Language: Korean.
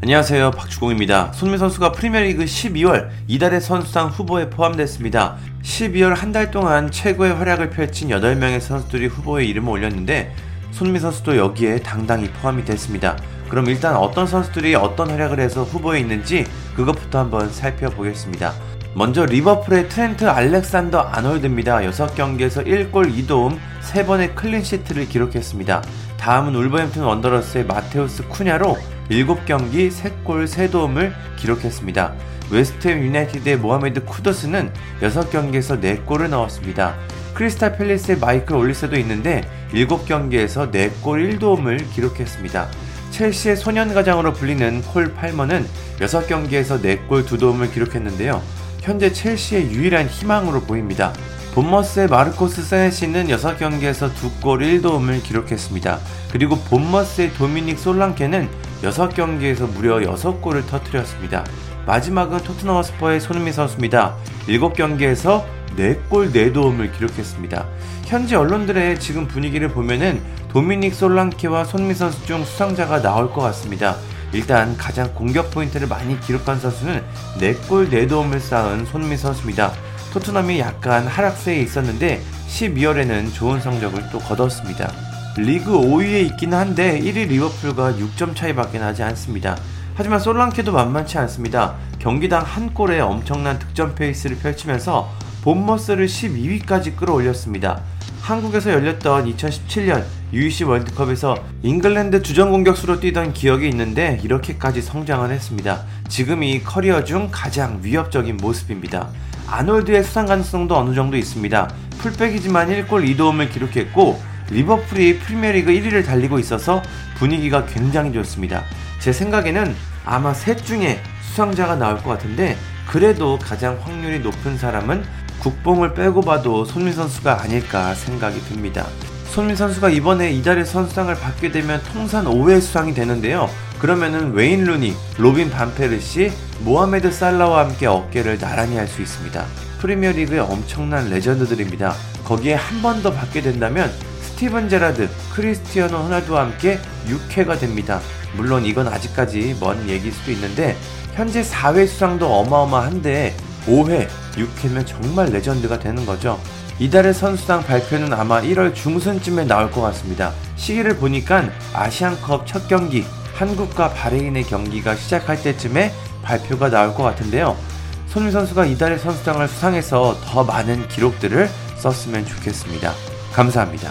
안녕하세요. 박주공입니다. 손흥민 선수가 프리미어리그 12월 이달의 선수상 후보에 포함됐습니다. 12월 한 달 동안 최고의 활약을 펼친 8명의 선수들이 후보에 이름을 올렸는데 손흥민 선수도 여기에 당당히 포함이 됐습니다. 그럼 일단 어떤 선수들이 어떤 활약을 해서 후보에 있는지 그것부터 한번 살펴보겠습니다. 먼저 리버풀의 트렌트 알렉산더 아놀드입니다. 6경기에서 1골 2도움 3번의 clean sheet를 기록했습니다. 다음은 울버햄튼 원더러스의 마테우스 쿠냐로 7경기 3골 3도움을 기록했습니다. 웨스트햄 유나이티드의 모하메드 쿠더스는 6경기에서 4골을 넣었습니다. 크리스탈 팰리스의 마이클 올리스도 있는데 7경기에서 4골 1도움을 기록했습니다. 첼시의 소년가장으로 불리는 콜 팔머는 6경기에서 4골 2도움을 기록했는데요. 현재 첼시의 유일한 희망으로 보입니다. 본머스의 마르코스 세네시는 6경기에서 2골 1도움을 기록했습니다. 그리고 본머스의 도미닉 솔랑케는 6경기에서 무려 6골을 터뜨렸습니다. 마지막은 토트넘 허스퍼의 손흥민 선수입니다. 7경기에서 4골 4도움을 기록했습니다. 현지 언론들의 지금 분위기를 보면은 도미닉 솔랑케와 손흥민 선수 중 수상자가 나올 것 같습니다. 일단 가장 공격 포인트를 많이 기록한 선수는 4골 4도움을 쌓은 손흥민 선수입니다. 토트넘이 약간 하락세에 있었는데 12월에는 좋은 성적을 또 거뒀습니다. 리그 5위에 있긴 한데 1위 리버풀과 6점 차이밖에 나지 않습니다. 하지만 솔랑케도 만만치 않습니다. 경기당 한 골에 엄청난 득점 페이스를 펼치면서 본머스를 12위까지 끌어올렸습니다. 한국에서 열렸던 2017년 U-20 월드컵에서 잉글랜드 주전 공격수로 뛰던 기억이 있는데 이렇게까지 성장을 했습니다. 지금이 커리어 중 가장 위협적인 모습입니다. 아놀드의 수상 가능성도 어느 정도 있습니다. 풀백이지만 1골 2도움을 기록했고 리버풀이 프리미어리그 1위를 달리고 있어서 분위기가 굉장히 좋습니다. 제 생각에는 아마 셋 중에 수상자가 나올 것 같은데 그래도 가장 확률이 높은 사람은 국뽕을 빼고 봐도 손흥민 선수가 아닐까 생각이 듭니다. 손흥민 선수가 이번에 이달의 선수상을 받게 되면 통산 5회 수상이 되는데요. 그러면은 웨인 루니, 로빈 반페르시, 모하메드 살라와 함께 어깨를 나란히 할 수 있습니다. 프리미어리그의 엄청난 레전드들입니다. 거기에 한 번 더 받게 된다면 스티븐 제라드, 크리스티아노 호날두와 함께 6회가 됩니다. 물론 이건 아직까지 먼 얘기일 수도 있는데 현재 4회 수상도 어마어마한데 5회, 6회면 정말 레전드가 되는 거죠. 이달의 선수상 발표는 아마 1월 중순쯤에 나올 것 같습니다. 시기를 보니까 아시안컵 첫 경기, 한국과 바레인의 경기가 시작할 때쯤에 발표가 나올 것 같은데요. 손흥민 선수가 이달의 선수상을 수상해서 더 많은 기록들을 썼으면 좋겠습니다. 감사합니다.